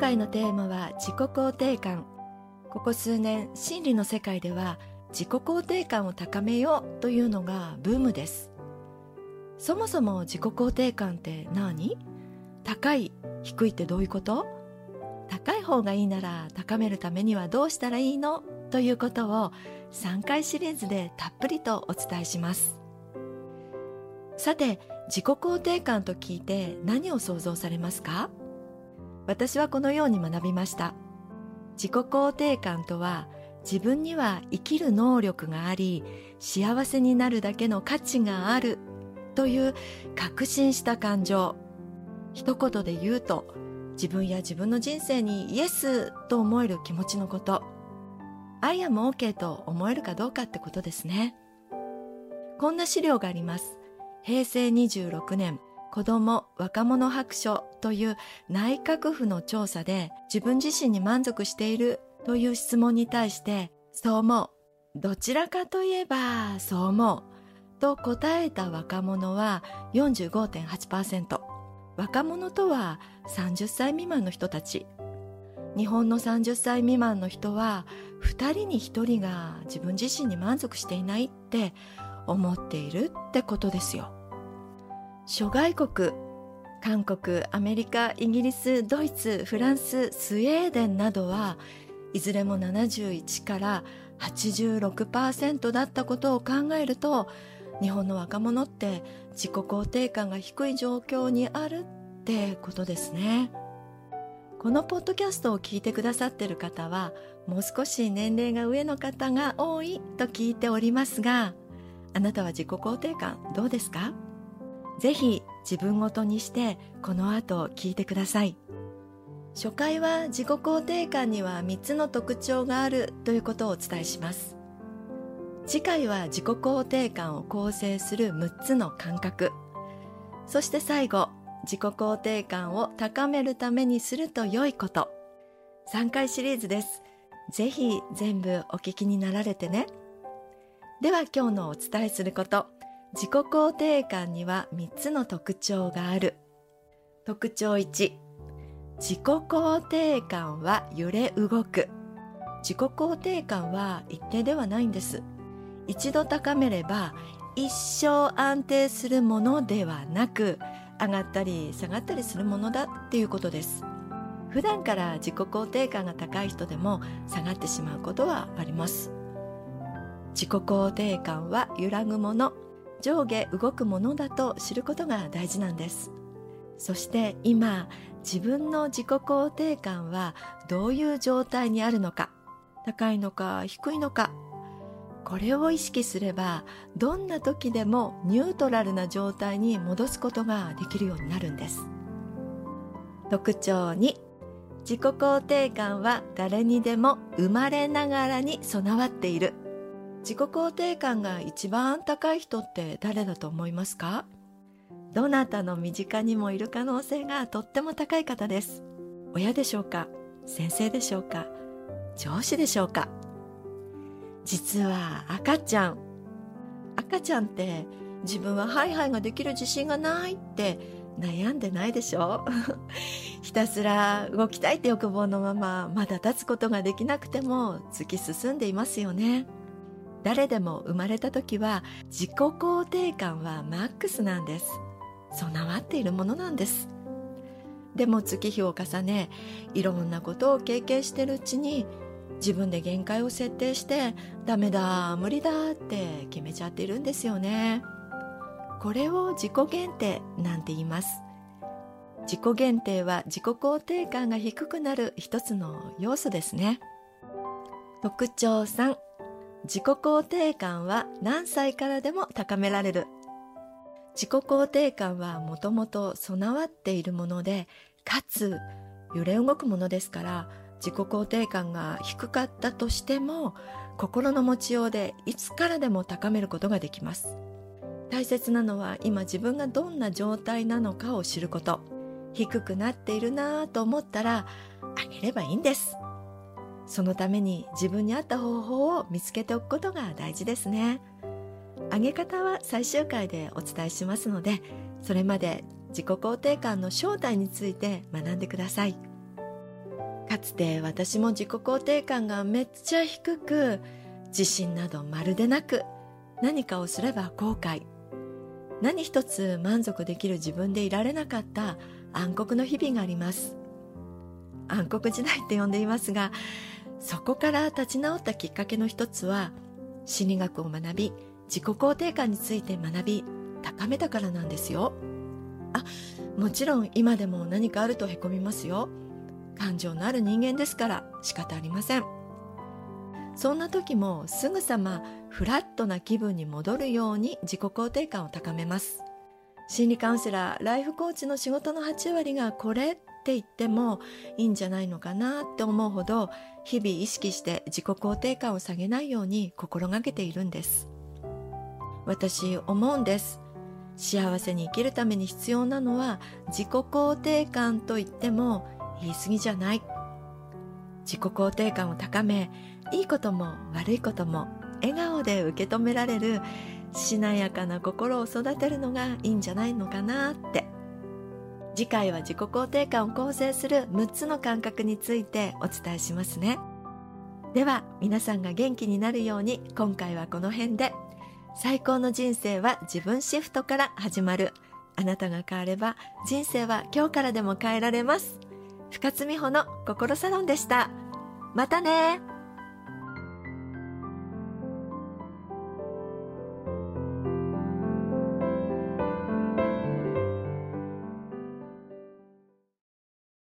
回のテーマは自己肯定感。ここ数年心理の世界では自己肯定感を高めようというのがブームです。そもそも自己肯定感って何？高い低いってどういうこと？高い方がいいなら高めるためにはどうしたらいいの？ということを3回シリーズでたっぷりとお伝えします。さて自己肯定感と聞いて何を想像されますか？私はこのように学びました。自己肯定感とは自分には生きる能力があり幸せになるだけの価値があるという確信した感情。一言で言うと自分や自分の人生にイエスと思える気持ちのこと。I am OK と思えるかどうかってことですね。こんな資料があります。平成26年。子ども若者白書という内閣府の調査で自分自身に満足しているという質問に対してそう思う。どちらかといえばそう思う。と答えた若者は45.8%若者とは30歳未満の人たち。日本の30歳未満の人は2人に1人が自分自身に満足していないって思っているってことですよ。諸外国韓国アメリカイギリスドイツフランススウェーデンなどはいずれも71から86%だったことを考えると日本の若者って自己肯定感が低い状況にあるってことですね。このポッドキャストを聞いてくださってる方はもう少し年齢が上の方が多いと聞いておりますがあなたは自己肯定感どうですか？ぜひ自分ごとにしてこの後聞いてください。初回は自己肯定感には3つの特徴があるということをお伝えします。次回は自己肯定感を構成する6つの感覚。そして最後自己肯定感を高めるためにすると良いこと。3回シリーズです。ぜひ全部お聞きになられてね。では今日のお伝えすること。自己肯定感には3つの特徴がある。特徴1自己肯定感は揺れ動く。自己肯定感は一定ではないんです。一度高めれば一生安定するものではなく上がったり下がったりするものだっていうことです。普段から自己肯定感が高い人でも下がってしまうことはあります。自己肯定感は揺らぐもの。上下動くものだと知ることが大事なんです。そして今自分の自己肯定感はどういう状態にあるのか高いのか低いのかこれを意識すればどんな時でもニュートラルな状態に戻すことができるようになるんです。特徴2自己肯定感は誰にでも生まれながらに備わっている。自己肯定感が一番高い人って誰だと思いますか？どなたの身近にもいる可能性がとっても高い方です。親でしょうか？先生でしょうか？上司でしょうか？実は赤ちゃん。赤ちゃんって自分はハイハイができる自信がないって悩んでないでしょ？ひたすら動きたいって欲望のまままだ立つことができなくても突き進んでいますよね。誰でも生まれた時は自己肯定感はマックスなんです。備わっているものなんです。でも月日を重ねいろんなことを経験してるうちに自分で限界を設定してダメだ無理だって決めちゃっているんですよね。これを自己限定なんて言います。自己限定は自己肯定感が低くなる一つの要素ですね。特徴3自己肯定感は何歳からでも高められる。自己肯定感はもともと備わっているものでかつ揺れ動くものですから自己肯定感が低かったとしても心の持ちようでいつからでも高めることができます。大切なのは今自分がどんな状態なのかを知ること。低くなっているなぁと思ったら上げればいいんです。そのために自分に合った方法を見つけておくことが大事ですね。上げ方は最終回でお伝えしますのでそれまで自己肯定感の正体について学んでください。かつて私も自己肯定感がめっちゃ低く自信などまるでなく何かをすれば後悔。何一つ満足できる自分でいられなかった暗黒の日々があります。暗黒時代って呼んでいますがそこから立ち直ったきっかけの一つは心理学を学び自己肯定感について学び高めたからなんですよ。あもちろん今でも何かあるとへこみますよ。感情のある人間ですから仕方ありません。そんな時もすぐさまフラットな気分に戻るように自己肯定感を高めます。心理カウンセラーライフコーチの仕事の8割がこれって言ってもいいんじゃないのかなって思うほど日々意識して自己肯定感を下げないように心がけているんです。私思うんです。幸せに生きるために必要なのは自己肯定感といっても言い過ぎじゃない。自己肯定感を高めいいことも悪いことも笑顔で受け止められるしなやかな心を育てるのがいいんじゃないのかなって次回は自己肯定感を構成する6つの感覚についてお伝えしますね。では皆さんが元気になるように今回はこの辺で。最高の人生は自分シフトから始まる。あなたが変われば人生は今日からでも変えられます。深津美穂の心サロンでした。またね。